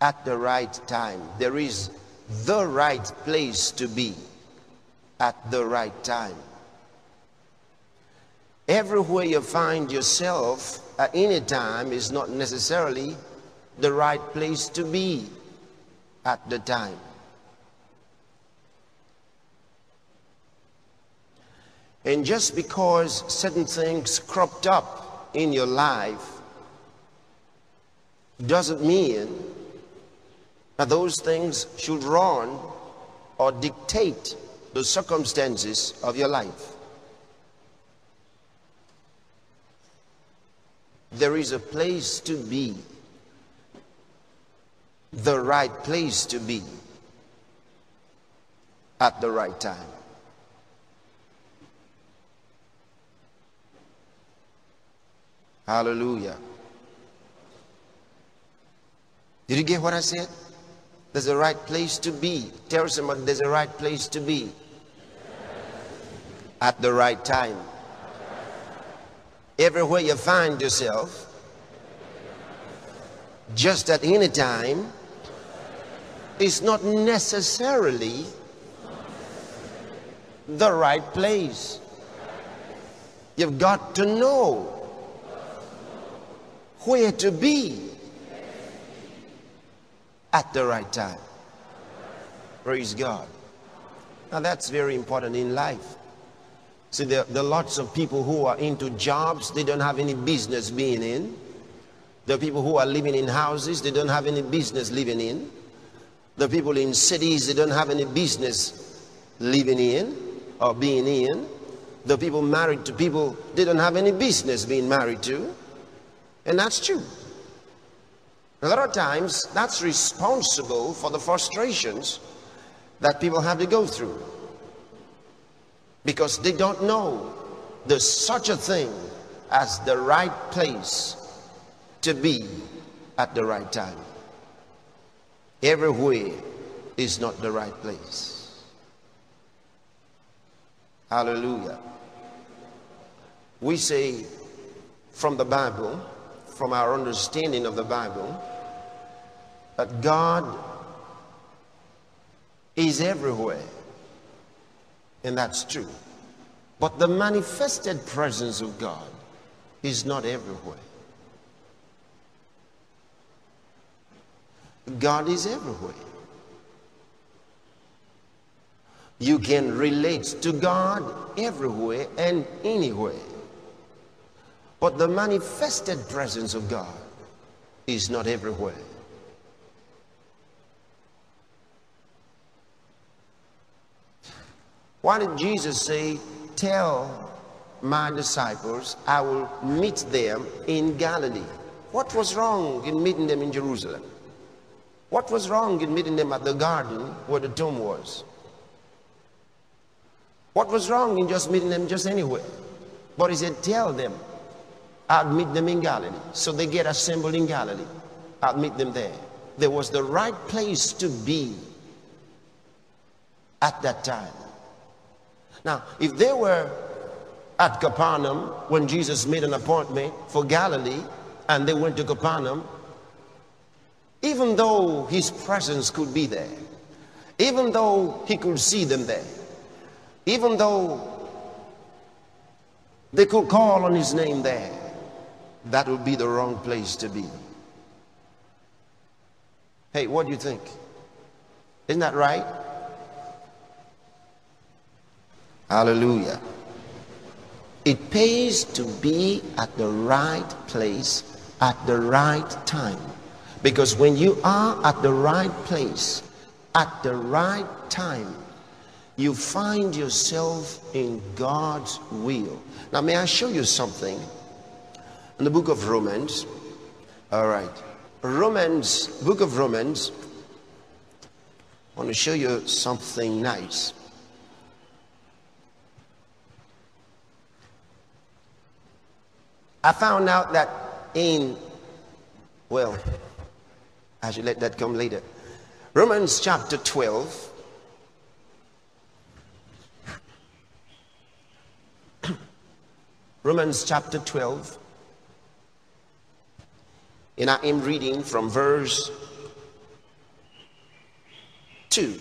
at the right time. There is the right place to be at the right time. Everywhere you find yourself at any time is not necessarily the right place to be at the time. And just because certain things cropped up in your life doesn't mean those things should run or dictate the circumstances of your life. There is a place to be, the right place to be at the right time. Hallelujah. Did you get what I said? There's a right place to be. Tell somebody there's a right place to be at the right time. Everywhere you find yourself, just at any time, is not necessarily the right place. You've got to know where to be at the right time. Praise God. Now that's very important in life. See, there, there, are lots of people who are into jobs they don't have any business being in. There are people who are living in houses they don't have any business living in. There are people in cities they don't have any business living in or being in. There are people married to people they don't have any business being married to. And that's true. A lot of times, that's responsible for the frustrations that people have to go through because they don't know there's such a thing as the right place to be at the right time. Everywhere is not the right place. Hallelujah. We say from the Bible, from our understanding of the Bible, that God is everywhere. And that's true. But the manifested presence of God is not everywhere. God is everywhere. You can relate to God everywhere and anywhere. But the manifested presence of God is not everywhere. Why did Jesus say, Tell my disciples I will meet them in Galilee? What was wrong in meeting them in Jerusalem? What was wrong in meeting them at the garden where the tomb was? What was wrong in just meeting them just anywhere? But he said, Tell them I'll meet them in Galilee. So they get assembled in Galilee. I'll meet them there. There was the right place to be at that time. Now, if they were at Capernaum when Jesus made an appointment for Galilee and they went to Capernaum, even though his presence could be there, even though he could see them there, even though they could call on his name there, that would be the wrong place to be. Hey, what do you think? Isn't that right? Hallelujah. It pays to be at the right place at the right time. Because when you are at the right place at the right time, you find yourself in God's will. Now, may I show you something? In the book of Romans, all right, Romans, book of Romans, I want to show you something nice. I found out that in, well, I should let that come later. Romans chapter 12. Romans chapter 12. And I am reading from verse 2.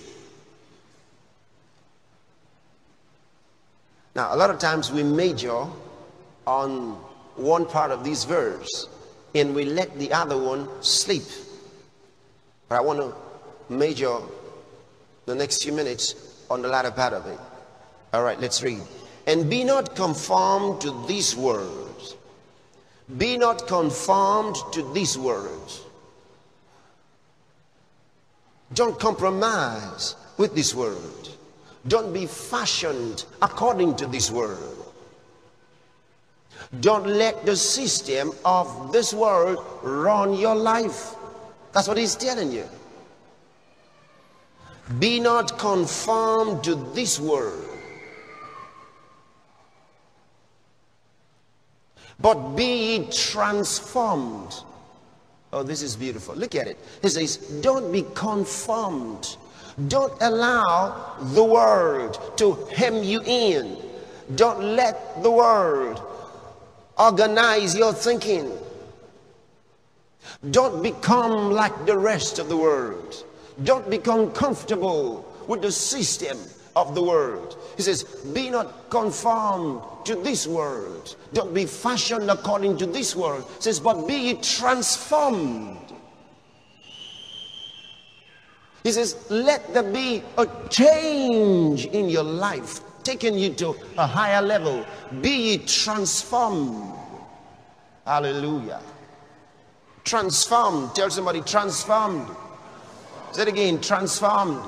Now, a lot of times we major on one part of this verse and we let the other one sleep. But I want to major the next few minutes on the latter part of it. All right, let's read. And be not conformed to these words. Be not conformed to these words. Don't compromise with this world. Don't be fashioned according to this word. Don't let the system of this world run your life. That's what he's telling you. Be not conformed to this world, but be transformed. Oh, this is beautiful. Look at it. He says, Don't be conformed. Don't allow the world to hem you in. Don't let the world organize your thinking. Don't become like the rest of the world. Don't become comfortable with the system of the world. He says, Be not conformed to this world. Don't be fashioned according to this world. He says, But be transformed. He says, Let there be a change in your life, taking you to a higher level. Be ye transformed. Hallelujah. Transformed. Tell somebody, transformed. Say it again, transformed.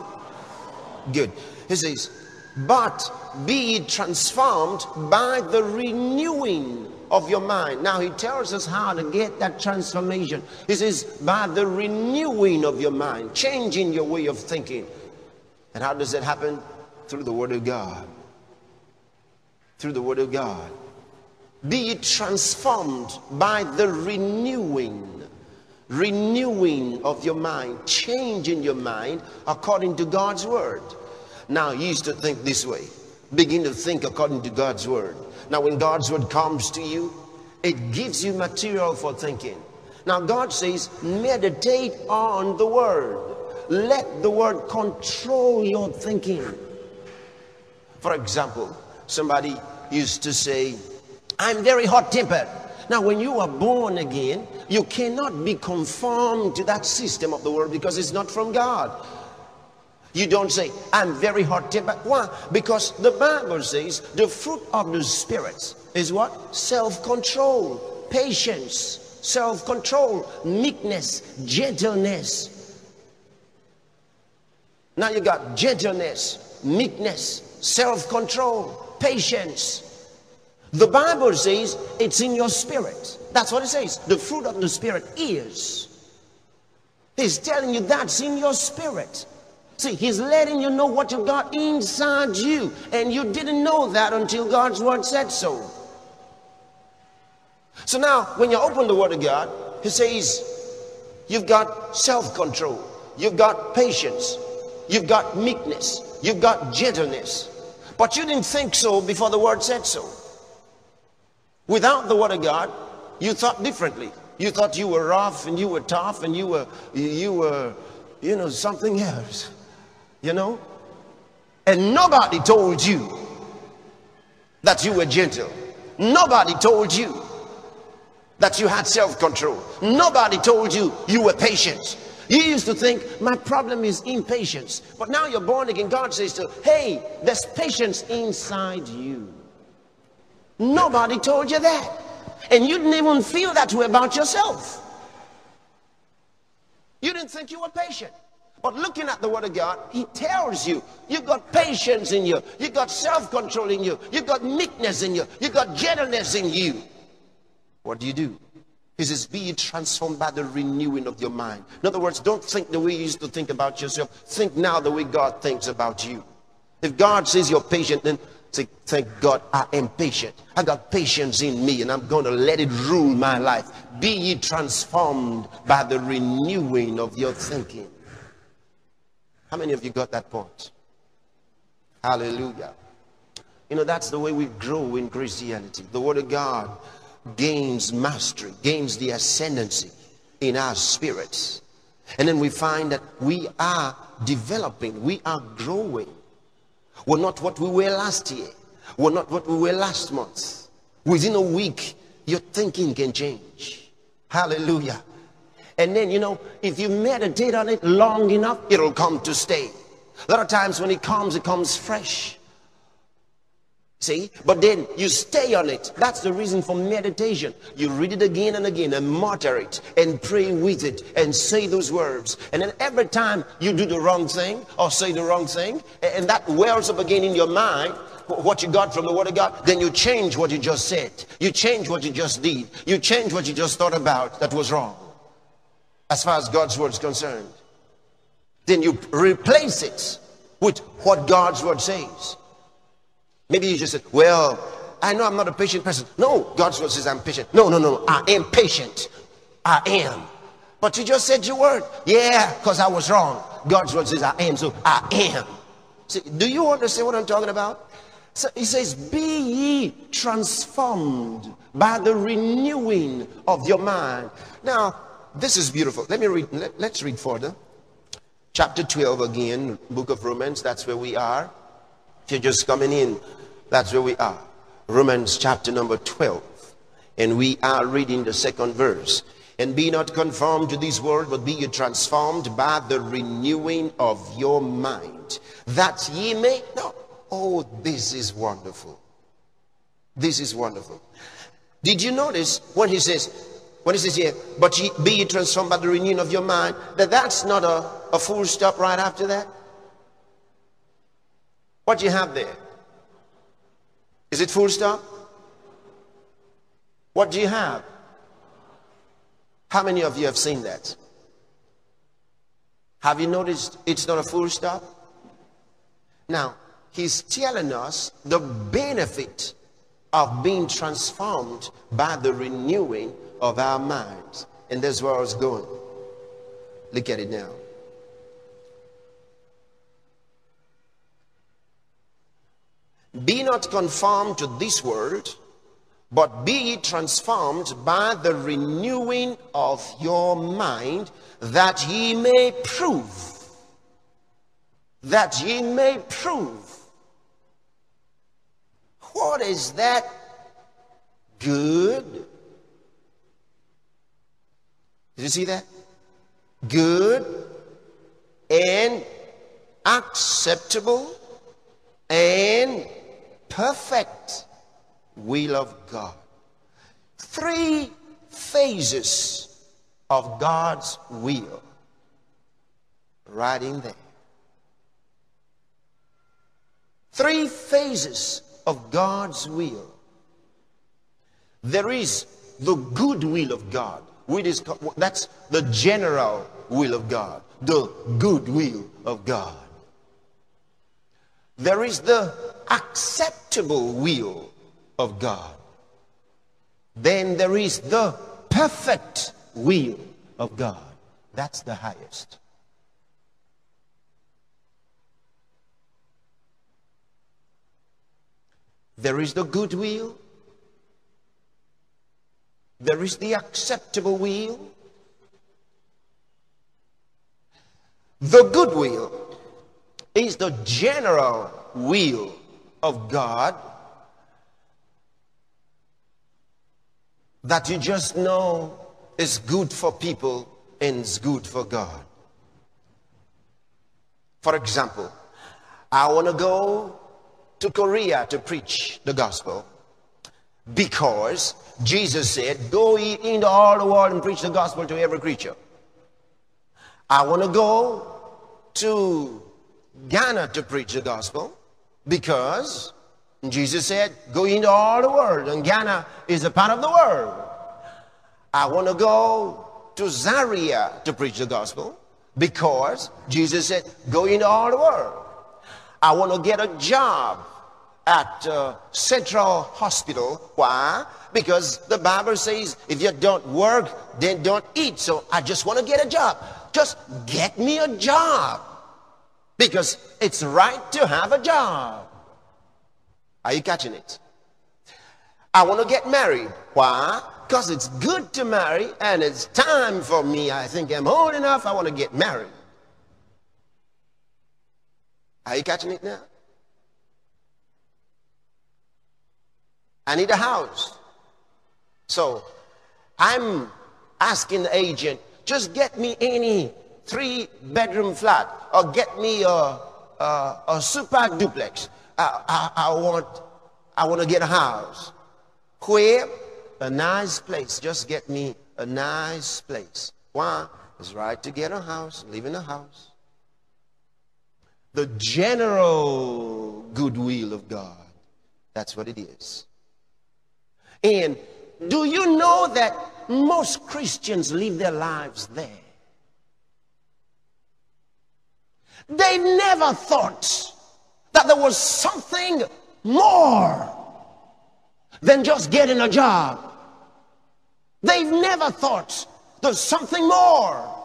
Good. He says, but be ye transformed by the renewing of your mind. Now he tells us how to get that transformation. He says, by the renewing of your mind, changing your way of thinking. And how does that happen? Through the Word of God. Through the Word of God. Be transformed by the renewing renewing of your mind, changing your mind according to God's word. Now, you used to think this way. Begin to think according to God's word. Now, when God's word comes to you, it gives you material for thinking. Now, God says, meditate on the word. Let the word control your thinking. For example, somebody used to say, I'm very hot tempered. Now, when you are born again, you cannot be conformed to that system of the world because it's not from God. You don't say, I'm very hot tempered. Why? Because the Bible says the fruit of the Spirit is what? Self control, patience, self control, meekness, gentleness. Now you got gentleness, meekness, self control, patience. The Bible says it's in your spirit. That's what it says. The fruit of the spirit is. He's telling you that's in your spirit. See, he's letting you know what you've got inside you. And you didn't know that until God's word said so. So now, when you open the word of God, he says, you've got self-control. You've got patience. You've got meekness. You've got gentleness. But you didn't think so before the word said so. Without the word of God, you thought differently. You thought you were rough and you were tough and you were, you were, you know, something else. You know? And nobody told you that you were gentle. Nobody told you that you had self control. Nobody told you you were patient. You used to think my problem is impatience. But now you're born again. God says to, hey, there's patience inside you. Nobody told you that. And you didn't even feel that way about yourself. You didn't think you were patient. But looking at the Word of God, He tells you you've got patience in you, you've got self control in you, you've got meekness in you, you've got gentleness in you. What do you do? He says, Be ye transformed by the renewing of your mind. In other words, don't think the way you used to think about yourself. Think now the way God thinks about you. If God says you're patient, then Say, thank God I am patient. I got patience in me and I'm going to let it rule my life. Be ye transformed by the renewing of your thinking. How many of you got that point? Hallelujah. You know, that's the way we grow in Christianity. The Word of God gains mastery, gains the ascendancy in our spirits. And then we find that we are developing, we are growing. We're not what we were last year, we're not what we were last month. Within a week, your thinking can change. Hallelujah. And then, you know, if you meditate on it long enough, it'll come to stay. A lot of times when it comes, it comes fresh. See? But then you stay on it. That's the reason for meditation. You read it again and again and mutter it and pray with it and say those words. And then every time you do the wrong thing or say the wrong thing, and that wells up again in your mind, what you got from the word of God, then you change what you just said. You change what you just did. You change what you just thought about that was wrong. As far as God's word is concerned. Then you replace it with what God's word says. Maybe you just said, Well, I know I'm not a patient person. No, God's word says I'm patient. No, no, no, I am patient. I am. But you just said your word. Yeah, because I was wrong. God's word says I am, so I am. See, do you understand what I'm talking about? So he says, Be ye transformed by the renewing of your mind. Now, this is beautiful. Let me read, let, let's read further. Chapter 12 again, book of Romans, that's where we are. If you're just coming in, that's where we are. Romans chapter number 12. And we are reading the second verse. And be not conformed to this world, but be ye transformed by the renewing of your mind. That ye may know. Oh, this is wonderful. This is wonderful. Did you notice when he says, when he says here, but ye, be ye transformed by the renewing of your mind, that that's not a, a full stop right after that? What do you have there? Is it full stop? What do you have? How many of you have seen that? Have you noticed it's not a full stop? Now, he's telling us the benefit of being transformed by the renewing of our minds. And that's where I was going. Look at it now. Be not conformed to this world, but be transformed by the renewing of your mind, that ye may prove. That ye may prove. What is that good? Did you see that? Good and acceptable and perfect will of God. Three phases of God's will right in there. Three phases of God's will. There is the good will of God. That's the general will of God, the good will of God. There is the acceptable will of God. Then there is the perfect will of God. That's the highest. There is the good will. There is the acceptable will. The good will is the general will of God that you just know is good for people and is good for God. For example, I want to go to Korea to preach the gospel because Jesus said, Go into all the world and preach the gospel to every creature. I want to go to Ghana to preach the gospel because Jesus said, Go into all the world, and Ghana is a part of the world. I want to go to Zaria to preach the gospel because Jesus said, Go into all the world. I want to get a job at uh, Central Hospital. Why? Because the Bible says if you don't work, then don't eat. So I just want to get a job. Just get me a job. Because it's right to have a job. Are you catching it? I want to get married. Why? because it's good to marry and it's time for me. I think I'm old enough. I want to get married. Are you catching it now? I need a house. So I'm asking the agent, just get me any three bedroom flat or get me a, a, a super duplex. I, I, I, want, I want to get a house. Where? A nice place. Just get me a nice place. Why? It's right to get a house, live in a house. The general goodwill of God. That's what it is. And do you know that most Christians live their lives there? They never thought that there was something more than just getting a job. They've never thought there's something more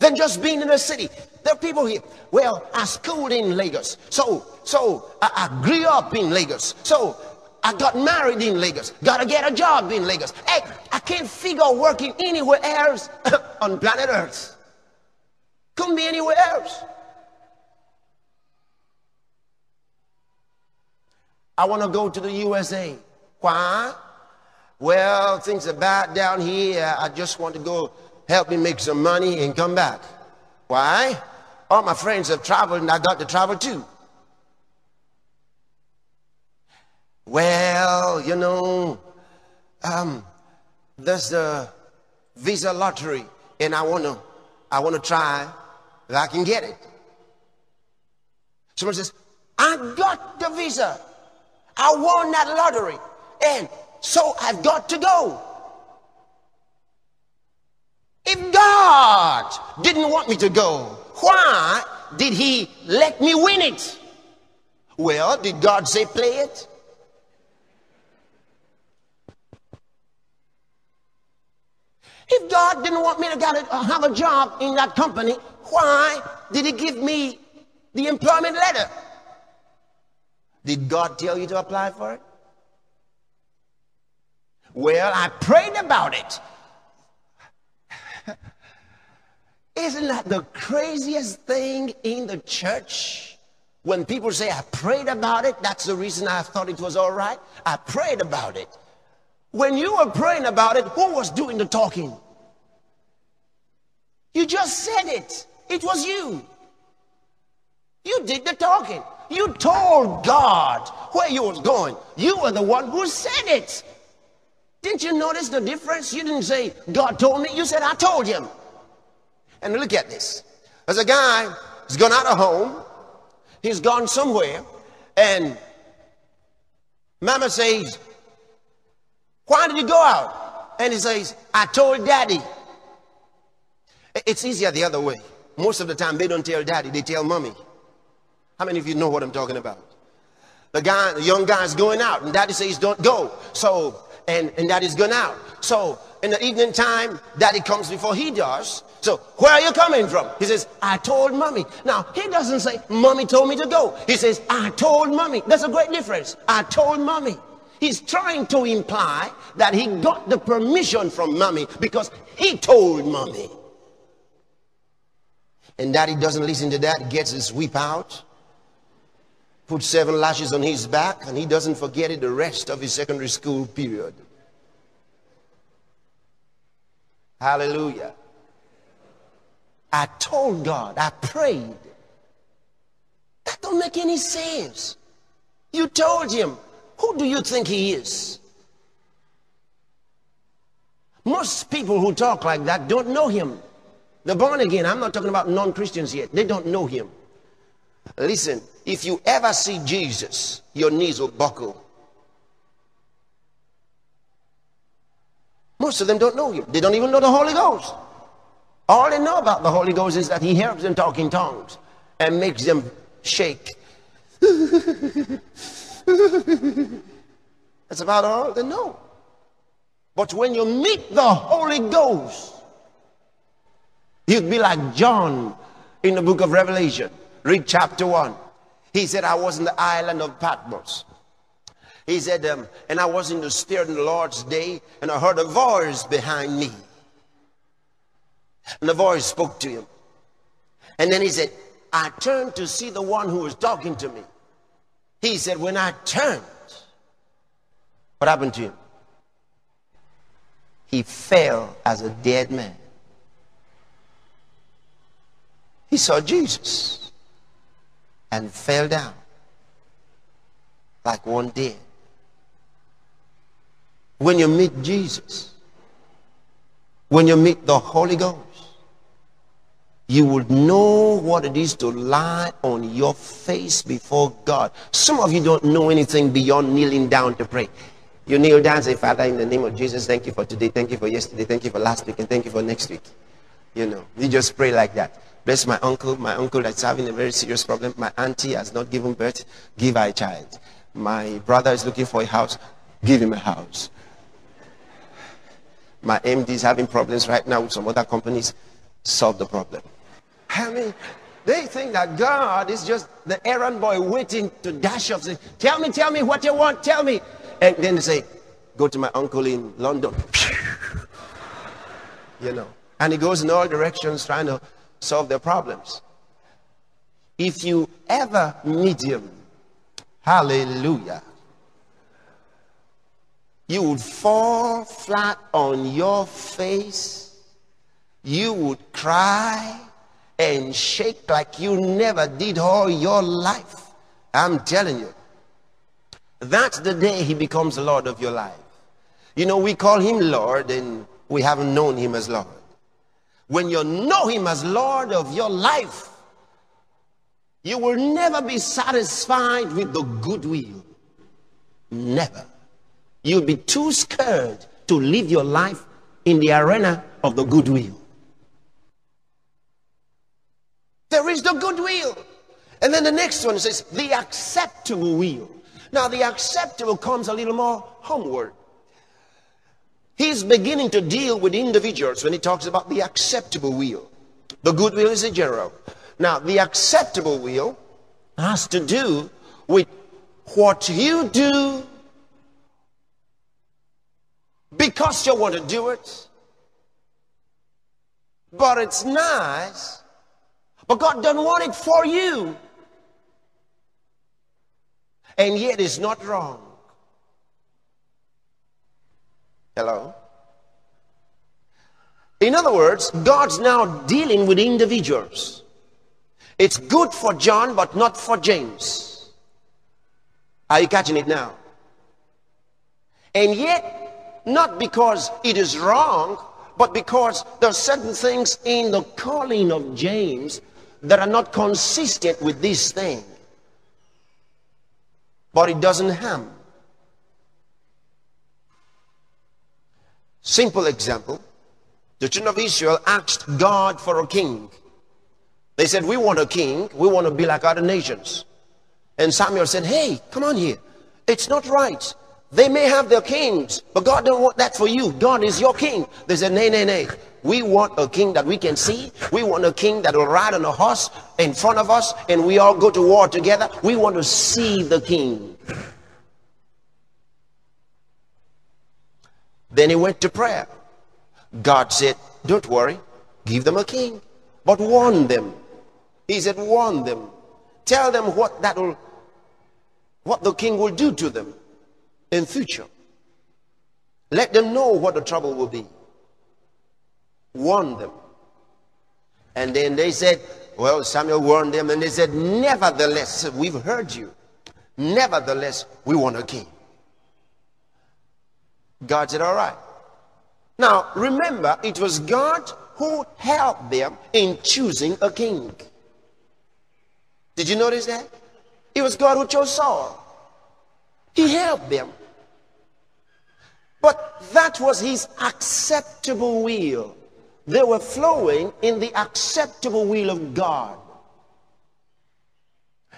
than just being in a city. There are people here. Well, I schooled in Lagos. So, so I, I grew up in Lagos. So I got married in Lagos. Gotta get a job in Lagos. Hey, I can't figure working anywhere else on planet Earth. Couldn't be anywhere else. I want to go to the USA. Why? Well, things are bad down here. I just want to go help me make some money and come back. Why? All my friends have traveled and I got to travel too. Well, you know, um, there's the visa lottery, and I want to, I want to try if I can get it. Someone says, I got the visa. I won that lottery, and so I've got to go. If God didn't want me to go, why did He let me win it? Well, did God say play it? If God didn't want me to get a, have a job in that company, why did He give me the employment letter? Did God tell you to apply for it? Well, I prayed about it. Isn't that the craziest thing in the church? When people say, I prayed about it, that's the reason I thought it was all right. I prayed about it. When you were praying about it, who was doing the talking? You just said it. It was you. You did the talking. You told God where you was going. You were the one who said it. Didn't you notice the difference? You didn't say, God told me. You said, I told him. And look at this. There's a guy who's gone out of home. He's gone somewhere. And mama says, why did you go out? And he says, I told daddy. It's easier the other way. Most of the time, they don't tell daddy, they tell mommy. How many of you know what I'm talking about? The guy, the young guy's going out, and daddy says, Don't go. So, and, and daddy's going out. So, in the evening time, daddy comes before he does. So, where are you coming from? He says, I told mommy. Now, he doesn't say, Mommy told me to go. He says, I told mommy. That's a great difference. I told mommy. He's trying to imply that he got the permission from mommy because he told mommy. And daddy doesn't listen to that, gets his whip out, puts seven lashes on his back, and he doesn't forget it the rest of his secondary school period. Hallelujah. I told God, I prayed. That don't make any sense. You told him, who do you think he is? Most people who talk like that don't know him. The born again, I'm not talking about non Christians yet. They don't know him. Listen, if you ever see Jesus, your knees will buckle. Most of them don't know him. They don't even know the Holy Ghost. All they know about the Holy Ghost is that he helps them talk in tongues and makes them shake. That's about all they know. But when you meet the Holy Ghost, You'd be like John in the book of Revelation. Read chapter 1. He said, I was in the island of Patmos. He said, um, and I was in the spirit in the Lord's day, and I heard a voice behind me. And the voice spoke to him. And then he said, I turned to see the one who was talking to me. He said, when I turned, what happened to him? He fell as a dead man. He saw Jesus and fell down like one dead. When you meet Jesus, when you meet the Holy Ghost, you will know what it is to lie on your face before God. Some of you don't know anything beyond kneeling down to pray. You kneel down and say, Father, in the name of Jesus, thank you for today, thank you for yesterday, thank you for last week, and thank you for next week. You know, you just pray like that. Bless my uncle, my uncle that's having a very serious problem. My auntie has not given birth, give her a child. My brother is looking for a house, give him a house. My MD is having problems right now with some other companies, solve the problem. I mean, they think that God is just the errand boy waiting to dash off. Say, tell me, tell me what you want, tell me. And then they say, go to my uncle in London. you know. And he goes in all directions trying to solve their problems. If you ever meet him, hallelujah, you would fall flat on your face, you would cry and shake like you never did all your life. I'm telling you. That's the day he becomes Lord of your life. You know, we call him Lord and we haven't known him as Lord. When you know him as Lord of your life, you will never be satisfied with the goodwill. Never. You'll be too scared to live your life in the arena of the goodwill. There is the goodwill. And then the next one says the acceptable will. Now the acceptable comes a little more homeward. He's beginning to deal with individuals when he talks about the acceptable will. The good will is a general. Now the acceptable will has to do with what you do because you want to do it. But it's nice but God doesn't want it for you. And yet it's not wrong. Hello? In other words, God's now dealing with individuals. It's good for John, but not for James. Are you catching it now? And yet, not because it is wrong, but because there are certain things in the calling of James that are not consistent with this thing. But it doesn't harm. Simple example. The children of Israel asked God for a king. They said, we want a king. We want to be like other nations. And Samuel said, hey, come on here. It's not right. They may have their kings, but God don't want that for you. God is your king. They said, nay, nay, nay. We want a king that we can see. We want a king that will ride on a horse in front of us and we all go to war together. We want to see the king. Then he went to prayer. God said, Don't worry, give them a king, but warn them. He said, Warn them. Tell them what that will, what the king will do to them in future. Let them know what the trouble will be Warn them. And then they said, well, Samuel warned them and they said, nevertheless, we've heard you. Nevertheless, we want a king. God said, all right. Now, remember, it was God who helped them in choosing a king. Did you notice that? It was God who chose Saul. He helped them. But that was his acceptable will. They were flowing in the acceptable will of God.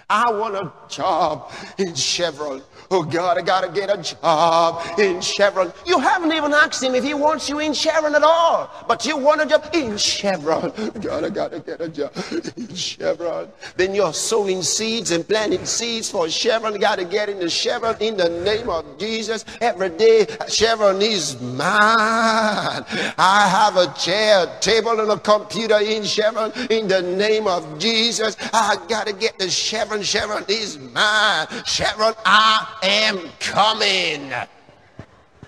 I want a job in Chevron. Oh God, I gotta get a job in Chevron. You haven't even asked him if he wants you in Chevron at all, but you want a job in Chevron. God, I gotta get a job in Chevron. Then you're sowing seeds and planting seeds for Chevron. You gotta get into Chevron in the name of Jesus. Every day, Chevron is mine. I have a chair, a table, and a computer in Chevron in the name of Jesus. I gotta get the Chevron. Chevron is mine. Chevron, I am coming.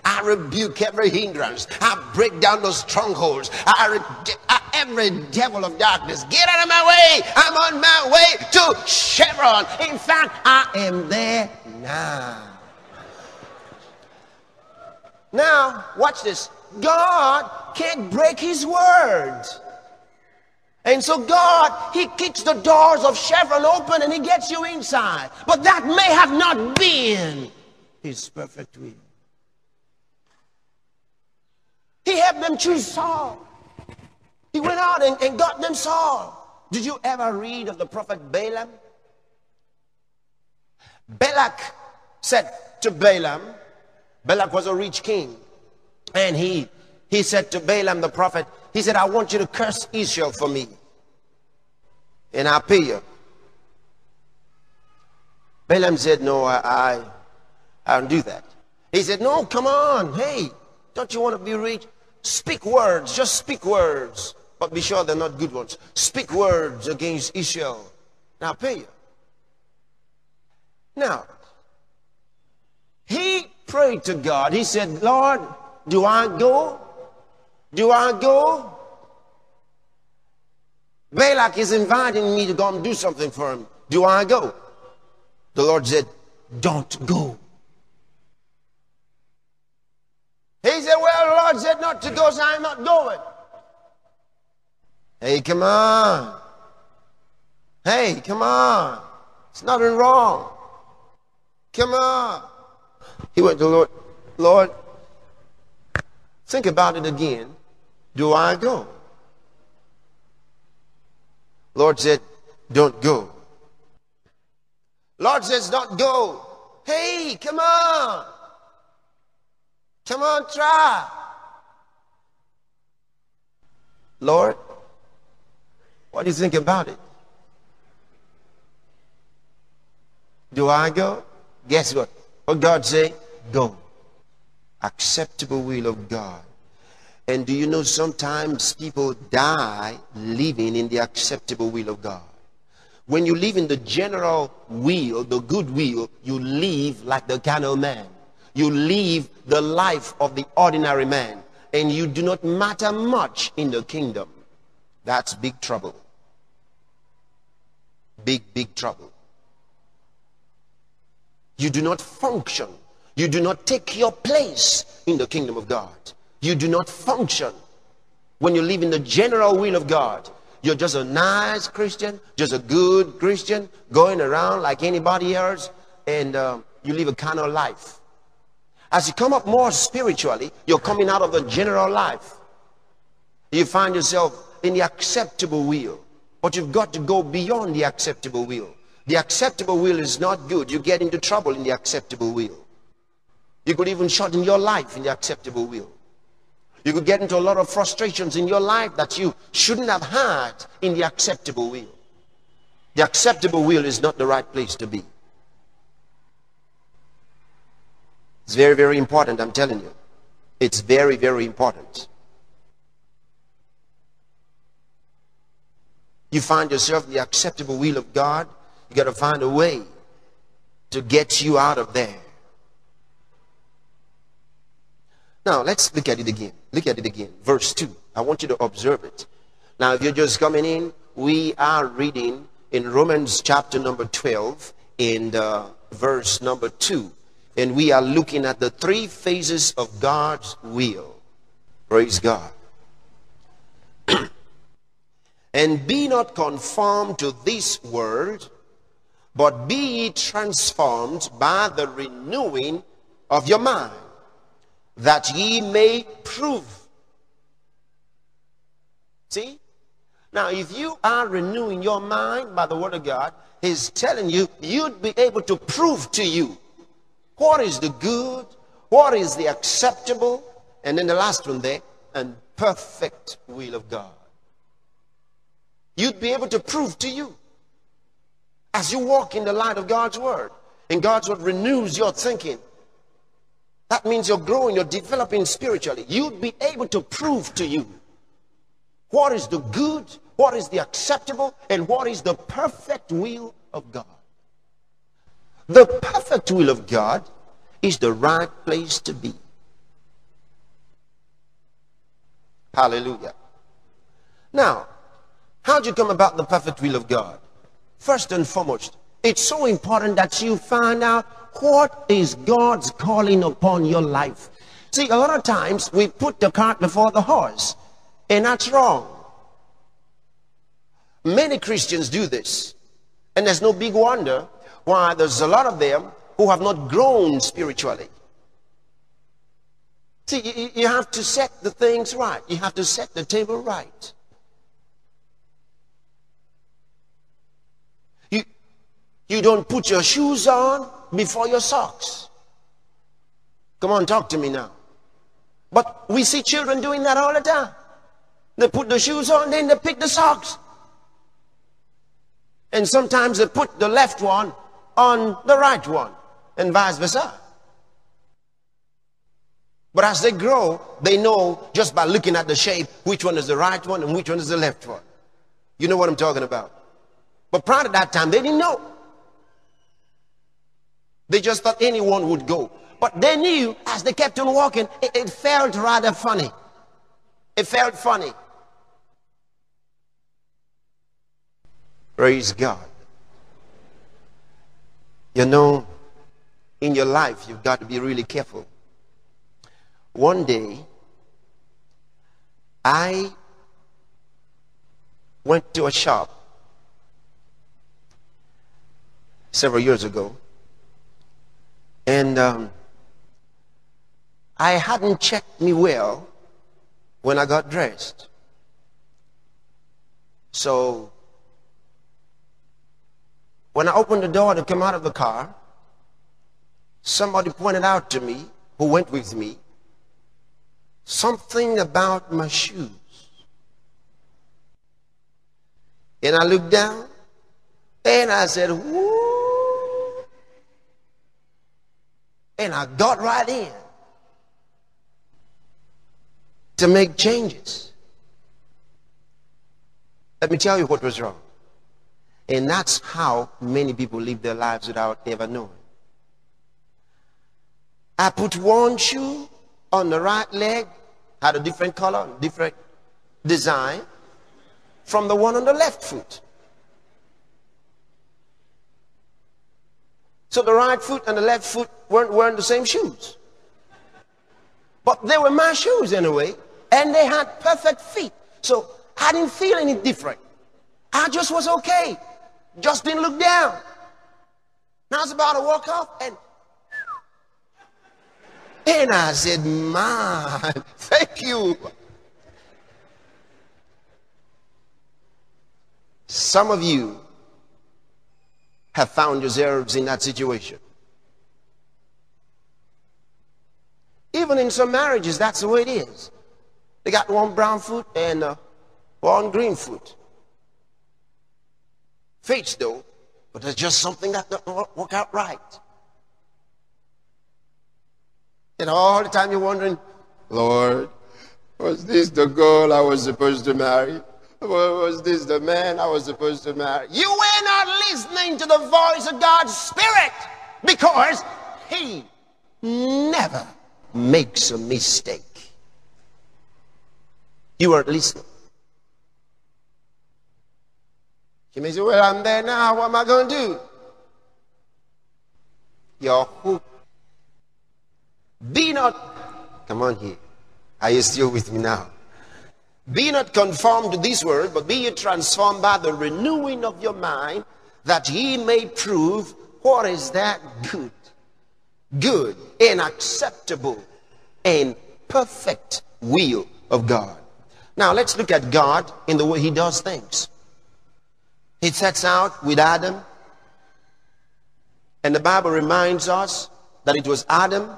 I rebuke every hindrance. I break down those strongholds. I, I, every devil of darkness, get out of my way. I'm on my way to Chevron. In fact, I am there now. Now, watch this. God can't break his word. And so God, He kicks the doors of Chevron open and He gets you inside. But that may have not been His perfect will. He helped them choose Saul. He went out and, and got them Saul. Did you ever read of the prophet Balaam? Balak said to Balaam, Balak was a rich king, and he he said to Balaam the prophet, he said, I want you to curse Israel for me. And I'll pay you. Balaam said, No, I, I, I don't do that. He said, No, come on. Hey, don't you want to be rich? Speak words, just speak words. But be sure they're not good ones. Speak words against Israel. And I'll pay you. Now, he prayed to God. He said, Lord, do I go? Do I go? Balak is inviting me to go and do something for him. Do I go? The Lord said, Don't go. He said, Well, the Lord said not to go, so I'm not going. Hey, come on. Hey, come on. It's nothing wrong. Come on. He went to the Lord, Lord, think about it again do I go? Lord said, don't go. Lord says, don't go. Hey, come on. Come on, try. Lord, what do you think about it? Do I go? Guess what? What God say? Go. Acceptable will of God. And do you know sometimes people die living in the acceptable will of God? When you live in the general will, the good will, you live like the carnal man. You live the life of the ordinary man. And you do not matter much in the kingdom. That's big trouble. Big, big trouble. You do not function. You do not take your place in the kingdom of God you do not function when you live in the general will of God. You're just a nice Christian, just a good Christian, going around like anybody else, and um, you live a kind of life. As you come up more spiritually, you're coming out of the general life. You find yourself in the acceptable will. But you've got to go beyond the acceptable will. The acceptable will is not good. You get into trouble in the acceptable will. You could even shorten your life in the acceptable will. You could get into a lot of frustrations in your life that you shouldn't have had in the acceptable will. The acceptable will is not the right place to be. It's very, very important, I'm telling you. It's very, very important. You find yourself in the acceptable will of God, you got to find a way to get you out of there. Now, let's look at it again. Look at it again. Verse 2. I want you to observe it. Now, if you're just coming in, we are reading in Romans chapter number 12 in uh, verse number 2. And we are looking at the three phases of God's will. Praise God. and be not conformed to this world, but be ye transformed by the renewing of your mind that ye may prove. See? Now, if you are renewing your mind by the Word of God, He's telling you, you'd be able to prove to you what is the good, what is the acceptable, and then the last one there, and perfect will of God. You'd be able to prove to you as you walk in the light of God's Word. And God's Word renews your thinking. That means you're growing, you're developing spiritually. You'd be able to prove to you what is the good, what is the acceptable, and what is the perfect will of God. The perfect will of God is the right place to be. Hallelujah. Now, how do you come about the perfect will of God? First and foremost, it's so important that you find out what is God's calling upon your life. See, a lot of times we put the cart before the horse, and that's wrong. Many Christians do this, and there's no big wonder why there's a lot of them who have not grown spiritually. See, you have to set the things right. You have to set the table right. You, you don't put your shoes on before your socks. Come on, talk to me now. But we see children doing that all the time. They put the shoes on, then they pick the socks. And sometimes they put the left one on the right one, and vice versa. But as they grow, they know just by looking at the shape which one is the right one and which one is the left one. You know what I'm talking about. But prior to that time, they didn't know. They just thought anyone would go. But they knew as they kept on walking, it, it felt rather funny. It felt funny. Praise God. You know, in your life, you've got to be really careful. One day, I went to a shop several years ago, and um, I hadn't checked me well when I got dressed. So when I opened the door to come out of the car, somebody pointed out to me, who went with me, something about my shoes. And I looked down and I said, Whoo! And I got right in to make changes. Let me tell you what was wrong. And that's how many people live their lives without ever knowing. I put one shoe on the right leg, had a different color, different design from the one on the left foot. So the right foot and the left foot weren't wearing the same shoes. But they were my shoes anyway, and they had perfect feet. So I didn't feel any different. I just was okay. Just didn't look down. Now I was about to walk off and and I said, Man, thank you. Some of you have found yourselves in that situation. Even in some marriages, that's the way it is. They got one brown foot and uh, one green foot faith, though, but there's just something that doesn't work out right. And all the time you're wondering, Lord, was this the girl I was supposed to marry? Was this the man I was supposed to marry? You were not listening to the voice of God's Spirit because He never makes a mistake. You weren't listening. She may say, Well, I'm there now. What am I going to do? Your hope. Be not, come on here. Are you still with me now? Be not conformed to this world, but be ye transformed by the renewing of your mind, that ye may prove what is that good, good and acceptable and perfect will of God. Now let's look at God in the way he does things. He sets out with Adam. And the Bible reminds us that it was Adam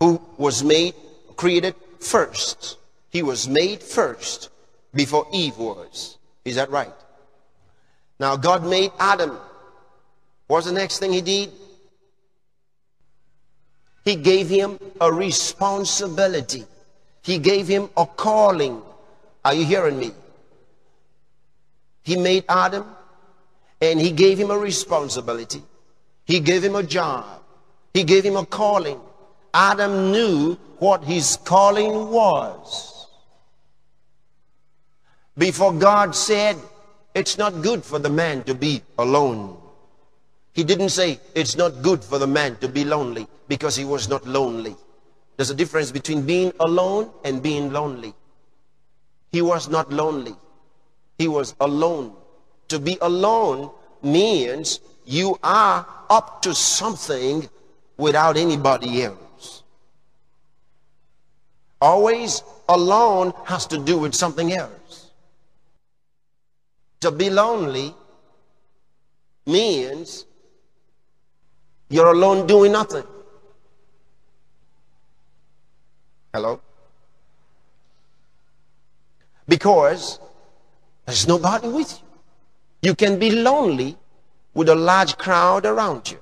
who was made, created first. He was made first before Eve was. Is that right? Now God made Adam. What's the next thing he did? He gave him a responsibility. He gave him a calling. Are you hearing me? He made Adam and he gave him a responsibility. He gave him a job. He gave him a calling. Adam knew what his calling was. Before God said, it's not good for the man to be alone. He didn't say it's not good for the man to be lonely because he was not lonely. There's a difference between being alone and being lonely. He was not lonely. He was alone. To be alone means you are up to something without anybody else. Always alone has to do with something else. To be lonely means you're alone doing nothing. Hello? Because there's nobody with you. You can be lonely with a large crowd around you.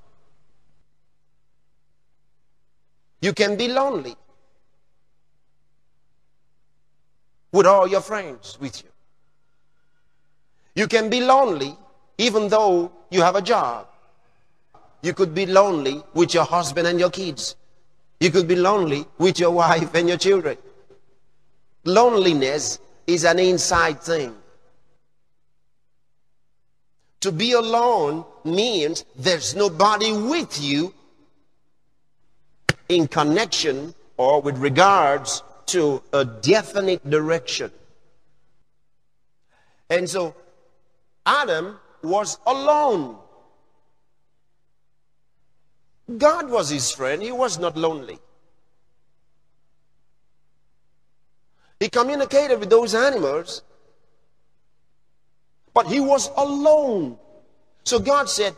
You can be lonely with all your friends with you. You can be lonely even though you have a job. You could be lonely with your husband and your kids. You could be lonely with your wife and your children. Loneliness is an inside thing. To be alone means there's nobody with you in connection or with regards to a definite direction. And so Adam was alone. God was his friend. He was not lonely. He communicated with those animals, but he was alone. So God said,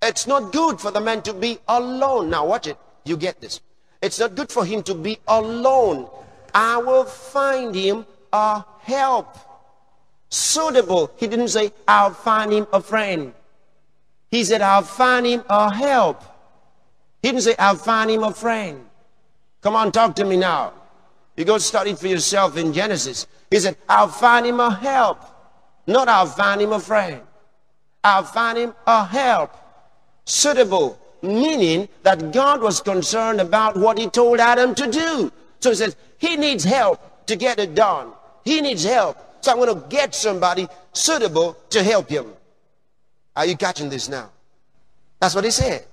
It's not good for the man to be alone. Now, watch it. You get this. It's not good for him to be alone. I will find him a help suitable. He didn't say, I'll find him a friend. He said, I'll find him a help. He didn't say, I'll find him a friend. Come on, talk to me now. You go study for yourself in Genesis. He said, I'll find him a help. Not I'll find him a friend. I'll find him a help. Suitable. Meaning that God was concerned about what he told Adam to do. So he says, he needs help to get it done. He needs help. So I'm going to get somebody suitable to help him. Are you catching this now? That's what he said.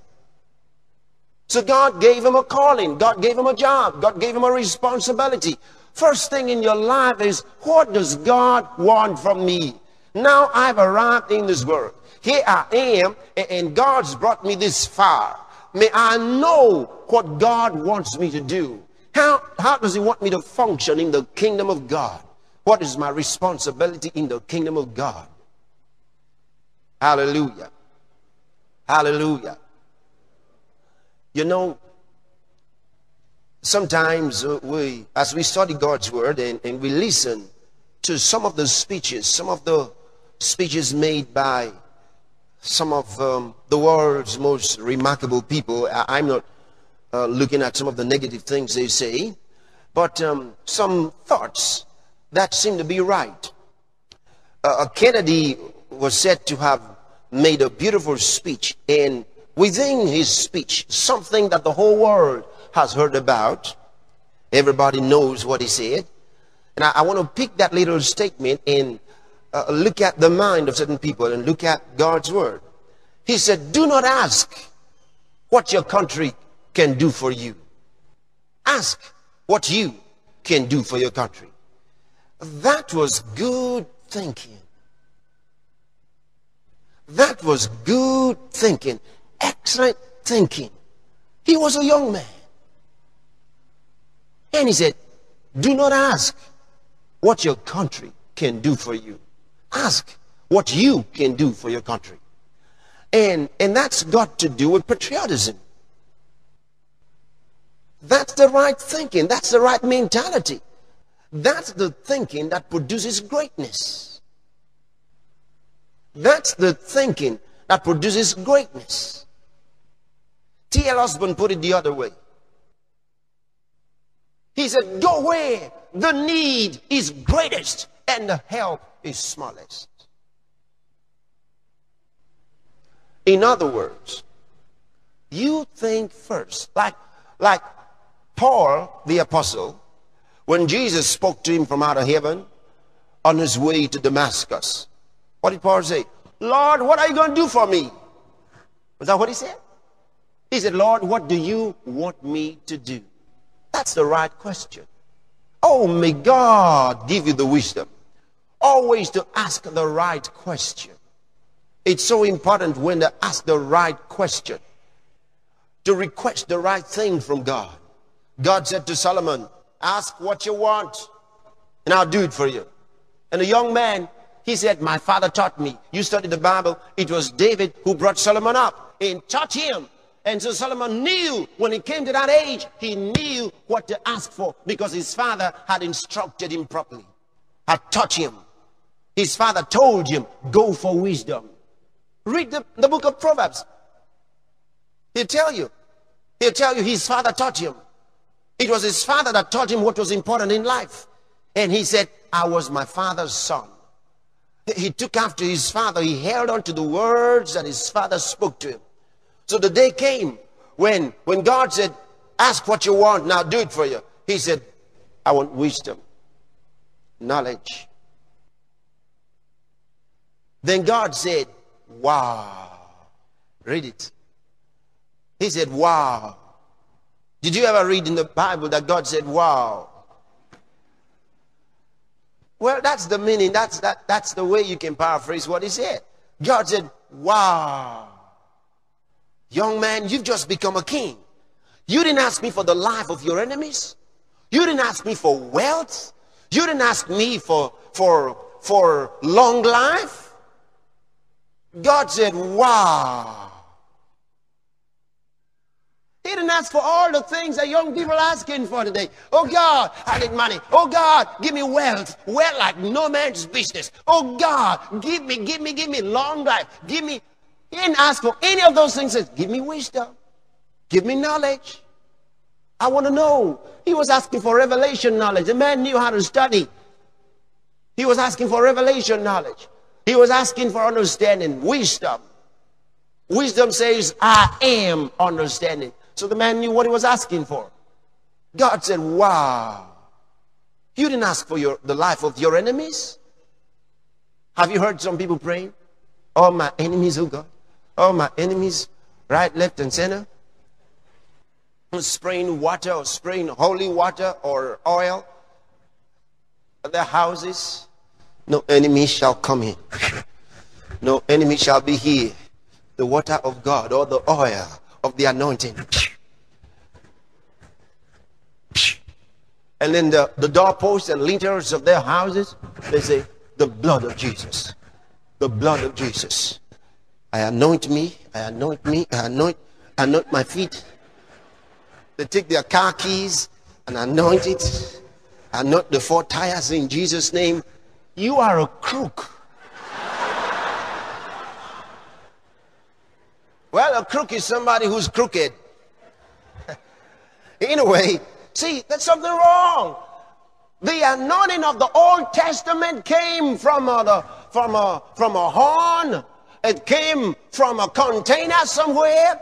So God gave him a calling. God gave him a job. God gave him a responsibility. First thing in your life is, what does God want from me? Now I've arrived in this world. Here I am, and God's brought me this far. May I know what God wants me to do. How, how does he want me to function in the kingdom of God? What is my responsibility in the kingdom of God? Hallelujah. Hallelujah. You know, sometimes uh, we, as we study God's word and, and we listen to some of the speeches, some of the speeches made by some of um, the world's most remarkable people. I, am not uh, looking at some of the negative things they say, but um, some thoughts that seemed to be right. Uh, Kennedy was said to have made a beautiful speech, and within his speech, something that the whole world has heard about, everybody knows what he said. And I, I want to pick that little statement and uh, look at the mind of certain people and look at God's word. He said, Do not ask what your country can do for you. Ask what you can do for your country. That was good thinking. That was good thinking. Excellent thinking. He was a young man. And he said, Do not ask what your country can do for you. Ask what you can do for your country. And, and that's got to do with patriotism. That's the right thinking. That's the right mentality. That's the thinking that produces greatness. That's the thinking that produces greatness. T.L. Osborn put it the other way. He said, Go where the need is greatest and the help is smallest. In other words, you think first. Like, like Paul the apostle, when Jesus spoke to him from out of heaven on his way to Damascus, what did Paul say? Lord, what are you going to do for me? Was that what he said? He said, Lord, what do you want me to do? That's the right question. Oh, may God give you the wisdom always to ask the right question. It's so important when to ask the right question, to request the right thing from God. God said to Solomon, Ask what you want, and I'll do it for you. And the young man, he said, My father taught me. You studied the Bible. It was David who brought Solomon up and taught him. And so Solomon knew when he came to that age, he knew what to ask for because his father had instructed him properly, had taught him. His father told him, Go for wisdom. Read the, the book of Proverbs. He'll tell you. He'll tell you his father taught him. It was his father that taught him what was important in life. And he said, I was my father's son. He took after his father. He held on to the words that his father spoke to him. So the day came when, when God said, ask what you want, now do it for you. He said, I want wisdom, knowledge. Then God said, wow. Read it. He said, wow. Did you ever read in the Bible that God said, wow? Well, that's the meaning. That's, that, that's the way you can paraphrase what he said. God said, wow. Young man, you've just become a king. You didn't ask me for the life of your enemies. You didn't ask me for wealth. You didn't ask me for, for, for long life. God said, wow. He didn't ask for all the things that young people are asking for today. Oh God, I need money. Oh God, give me wealth. Wealth like no man's business. Oh God, give me, give me, give me long life. Give me. He didn't ask for any of those things. He says, give me wisdom. Give me knowledge. I want to know. He was asking for revelation knowledge. The man knew how to study. He was asking for revelation knowledge. He was asking for understanding, wisdom. Wisdom says, I am understanding. So the man knew what he was asking for. God said, Wow. You didn't ask for your, the life of your enemies. Have you heard some people praying? All my enemies, oh God. Oh, my enemies, right, left, and center. Spraying water or spraying holy water or oil at their houses. No enemy shall come in. No enemy shall be here. The water of God or the oil of the anointing. And then the, the doorposts and lintels of their houses, they say, the blood of Jesus. The blood of Jesus. I anoint me, I anoint me, I anoint, anoint my feet. They take their car keys and anoint it. Anoint the four tires in Jesus' name. You are a crook. Well, a crook is somebody who's crooked. anyway, see, there's something wrong. The anointing of the Old Testament came from a, the, from a, from a horn. It came from a container somewhere,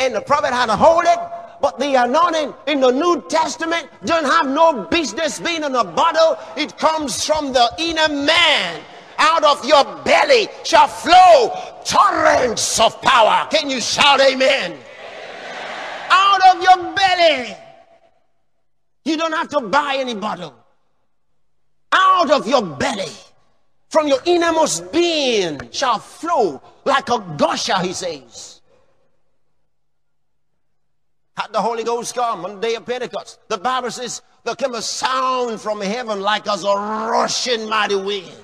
and the prophet had to hold it. But the anointing in the New Testament doesn't have no business being in a bottle. It comes from the inner man out of your belly shall flow torrents of power. Can you shout amen? amen? Out of your belly. You don't have to buy any bottle. Out of your belly, from your innermost being, shall flow like a gusher, he says. had the Holy Ghost come on the day of Pentecost. The Bible says there came a sound from heaven like as a rushing mighty wind.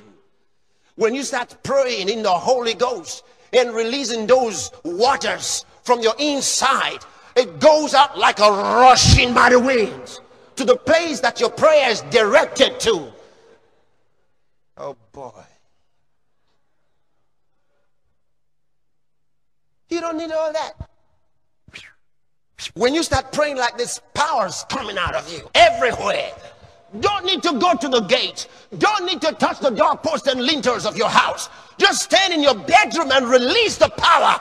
When you start praying in the Holy Ghost and releasing those waters from your inside, it goes out like a rushing mighty wind to the place that your prayer is directed to. Oh boy. You don't need all that. When you start praying like this, power's coming out of you everywhere. Don't need to go to the gate. Don't need to touch the doorpost and lintels of your house. Just stand in your bedroom and release the power.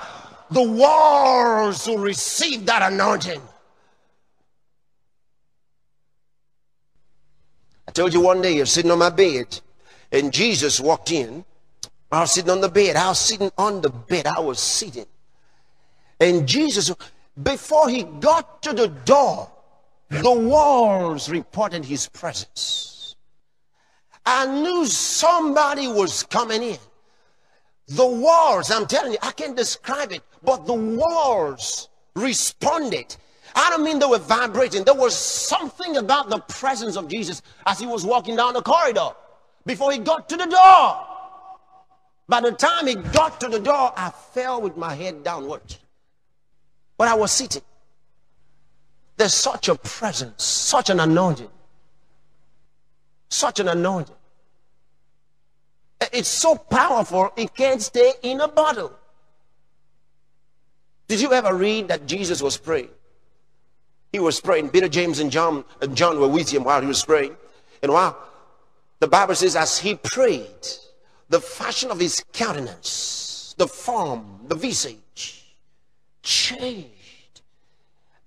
The walls will receive that anointing. I told you one day you're sitting on my bed and Jesus walked in. I was sitting on the bed. I was sitting on the bed. I was sitting. And Jesus, before he got to the door, the walls reported his presence. I knew somebody was coming in. The walls, I'm telling you, I can't describe it, but the walls responded. I don't mean they were vibrating. There was something about the presence of Jesus as he was walking down the corridor before he got to the door. By the time he got to the door, I fell with my head downward. But I was sitting. There's such a presence, such an anointing. Such an anointing. It's so powerful, it can't stay in a bottle. Did you ever read that Jesus was praying? He was praying. Peter, James, and John, and John were with him while he was praying. And while the Bible says, as he prayed, the fashion of his countenance, the form, the visage, changed.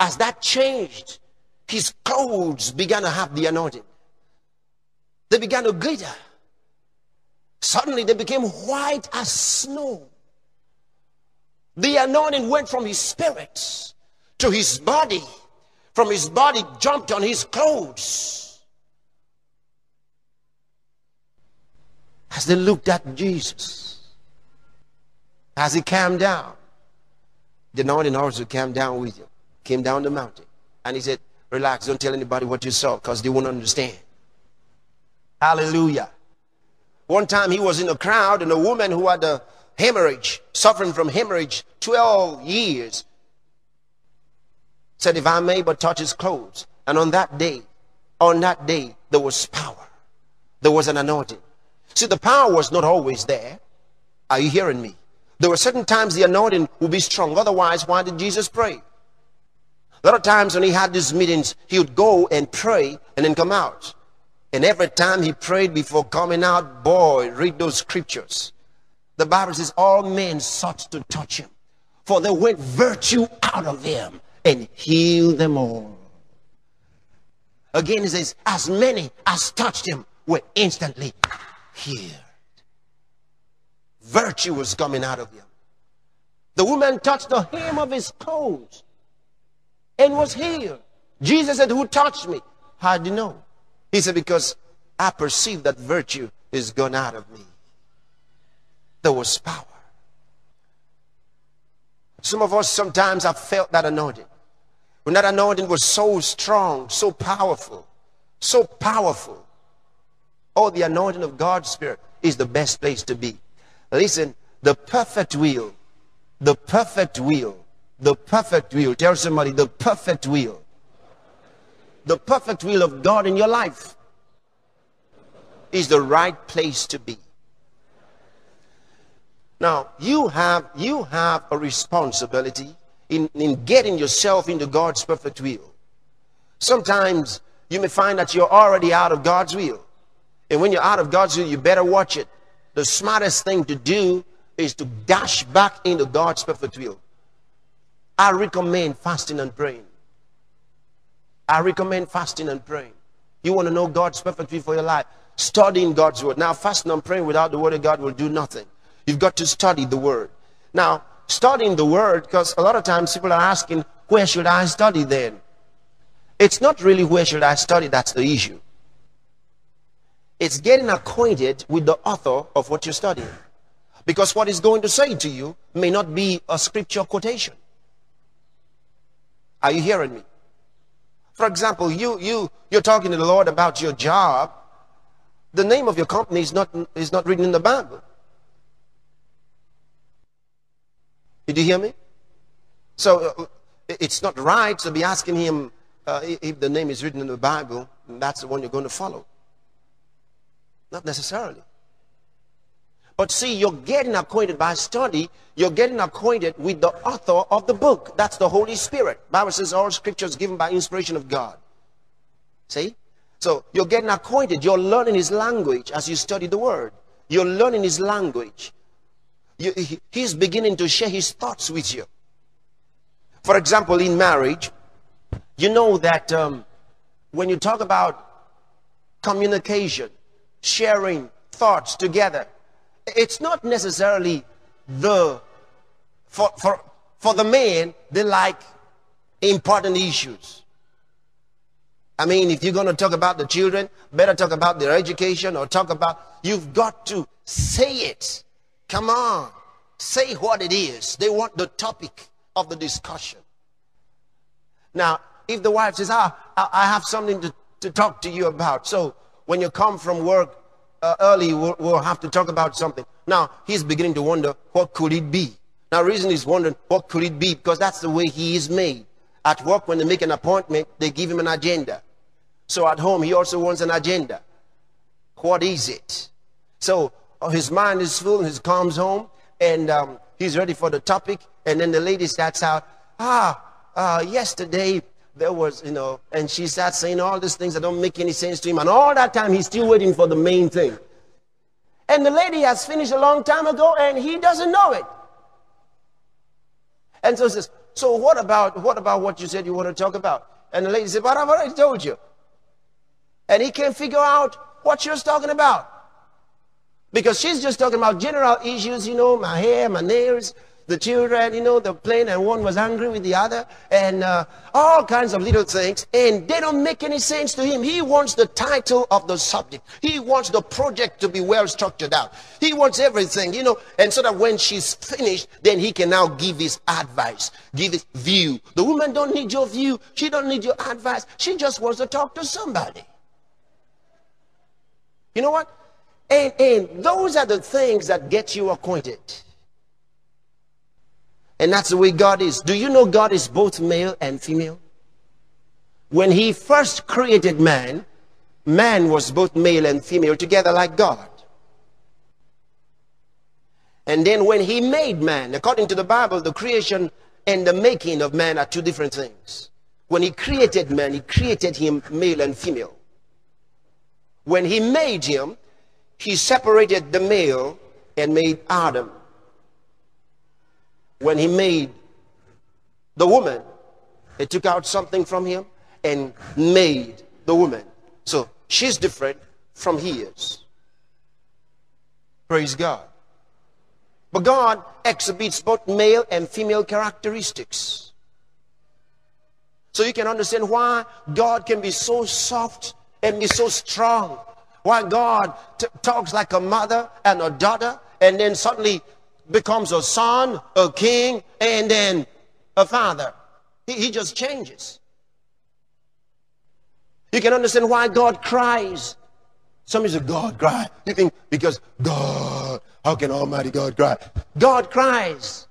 As that changed, his clothes began to have the anointing. They began to glitter. Suddenly they became white as snow. The anointing went from his spirit to his body. From his body jumped on his clothes. As they looked at Jesus, as he came down, the anointing also came down with him, came down the mountain. And he said, Relax, don't tell anybody what you saw because they won't understand. Hallelujah. One time he was in a crowd and a woman who had a hemorrhage, suffering from hemorrhage 12 years, said, If I may but touch his clothes. And on that day, on that day, there was power. There was an anointing. See, the power was not always there. Are you hearing me? There were certain times the anointing would be strong. Otherwise, why did Jesus pray? A lot of times when he had these meetings, he would go and pray and then come out. And every time he prayed before coming out, boy, read those scriptures. The Bible says all men sought to touch him, for there went virtue out of him and healed them all. Again, he says, as many as touched him were instantly healed virtue was coming out of him. The woman touched the hem of his clothes and was healed. Jesus said, Who touched me? How do you know? He said, Because I perceive that virtue is gone out of me. There was power. Some of us sometimes have felt that anointing. When that anointing was so strong, so powerful, so powerful. Oh, the anointing of God's Spirit is the best place to be. Listen, the perfect will, the perfect will, the perfect will. Tell somebody the perfect will. The perfect will of God in your life is the right place to be. Now, you have, you have a responsibility in, in getting yourself into God's perfect will. Sometimes you may find that you're already out of God's will. And when you're out of God's will, you better watch it the smartest thing to do is to dash back into God's perfect will. I recommend fasting and praying. I recommend fasting and praying. You want to know God's perfect will for your life? Studying God's word. Now, fasting and praying without the word of God will do nothing. You've got to study the word. Now, studying the word, because a lot of times people are asking, where should I study then? It's not really where should I study that's the issue. It's getting acquainted with the author of what you're studying. Because what he's going to say to you may not be a scripture quotation. Are you hearing me? For example, you, you, you're talking to the Lord about your job. The name of your company is not, is not written in the Bible. Did you hear me? So uh, it's not right to be asking him uh, if the name is written in the Bible, that's the one you're going to follow. Not necessarily. But see, you're getting acquainted by study. You're getting acquainted with the author of the book. That's the Holy Spirit. Bible says all scriptures given by inspiration of God. See? So you're getting acquainted. You're learning his language as you study the word. You're learning his language. You, he's beginning to share his thoughts with you. For example, in marriage, you know that um, when you talk about communication, sharing thoughts together, it's not necessarily the, for, for, for the men, they like important issues. I mean, if you're going to talk about the children, better talk about their education or talk about, you've got to say it. Come on. Say what it is. They want the topic of the discussion. Now, if the wife says, ah, I have something to, to talk to you about. So when you come from work, uh, early, we'll, we'll have to talk about something. Now, he's beginning to wonder, what could it be? Now, reason he's wondering, what could it be? Because that's the way he is made. At work, when they make an appointment, they give him an agenda. So at home, he also wants an agenda. What is it? So uh, his mind is full and he comes home and um, he's ready for the topic. And then the lady starts out, ah, uh, yesterday there was, you know, and she starts saying all these things that don't make any sense to him. And all that time, he's still waiting for the main thing. And the lady has finished a long time ago, and he doesn't know it. And so he says, so what about, what about what you said you want to talk about? And the lady said, but I've already told you. And he can't figure out what she was talking about. Because she's just talking about general issues, you know, my hair, my nails, the children, you know, they're playing and one was angry with the other and uh, all kinds of little things. And they don't make any sense to him. He wants the title of the subject. He wants the project to be well structured out. He wants everything, you know, and so that when she's finished, then he can now give his advice, give his view. The woman don't need your view. She don't need your advice. She just wants to talk to somebody. You know what? And, and those are the things that get you acquainted. And that's the way God is. Do you know God is both male and female? When he first created man, man was both male and female together like God. And then when he made man, according to the Bible, the creation and the making of man are two different things. When he created man, he created him male and female. When he made him, he separated the male and made Adam when he made the woman, he took out something from him and made the woman. So she's different from he is. Praise God. But God exhibits both male and female characteristics. So you can understand why God can be so soft and be so strong. Why God talks like a mother and a daughter, and then suddenly becomes a son, a king, and then a father. He, he just changes. You can understand why God cries. Somebody says, God cry. You think, because God, how can Almighty God cry? God cries.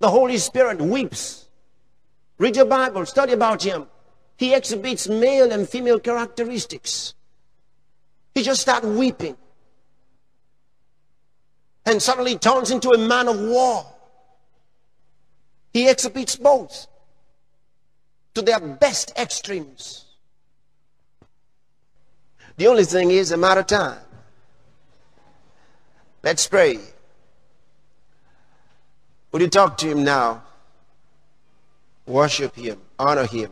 The Holy Spirit weeps. Read your Bible, study about Him. He exhibits male and female characteristics. He just starts weeping and suddenly turns into a man of war. He exhibits both to their best extremes. The only thing is a matter of time. Let's pray. Would you talk to him now? Worship him, honor him.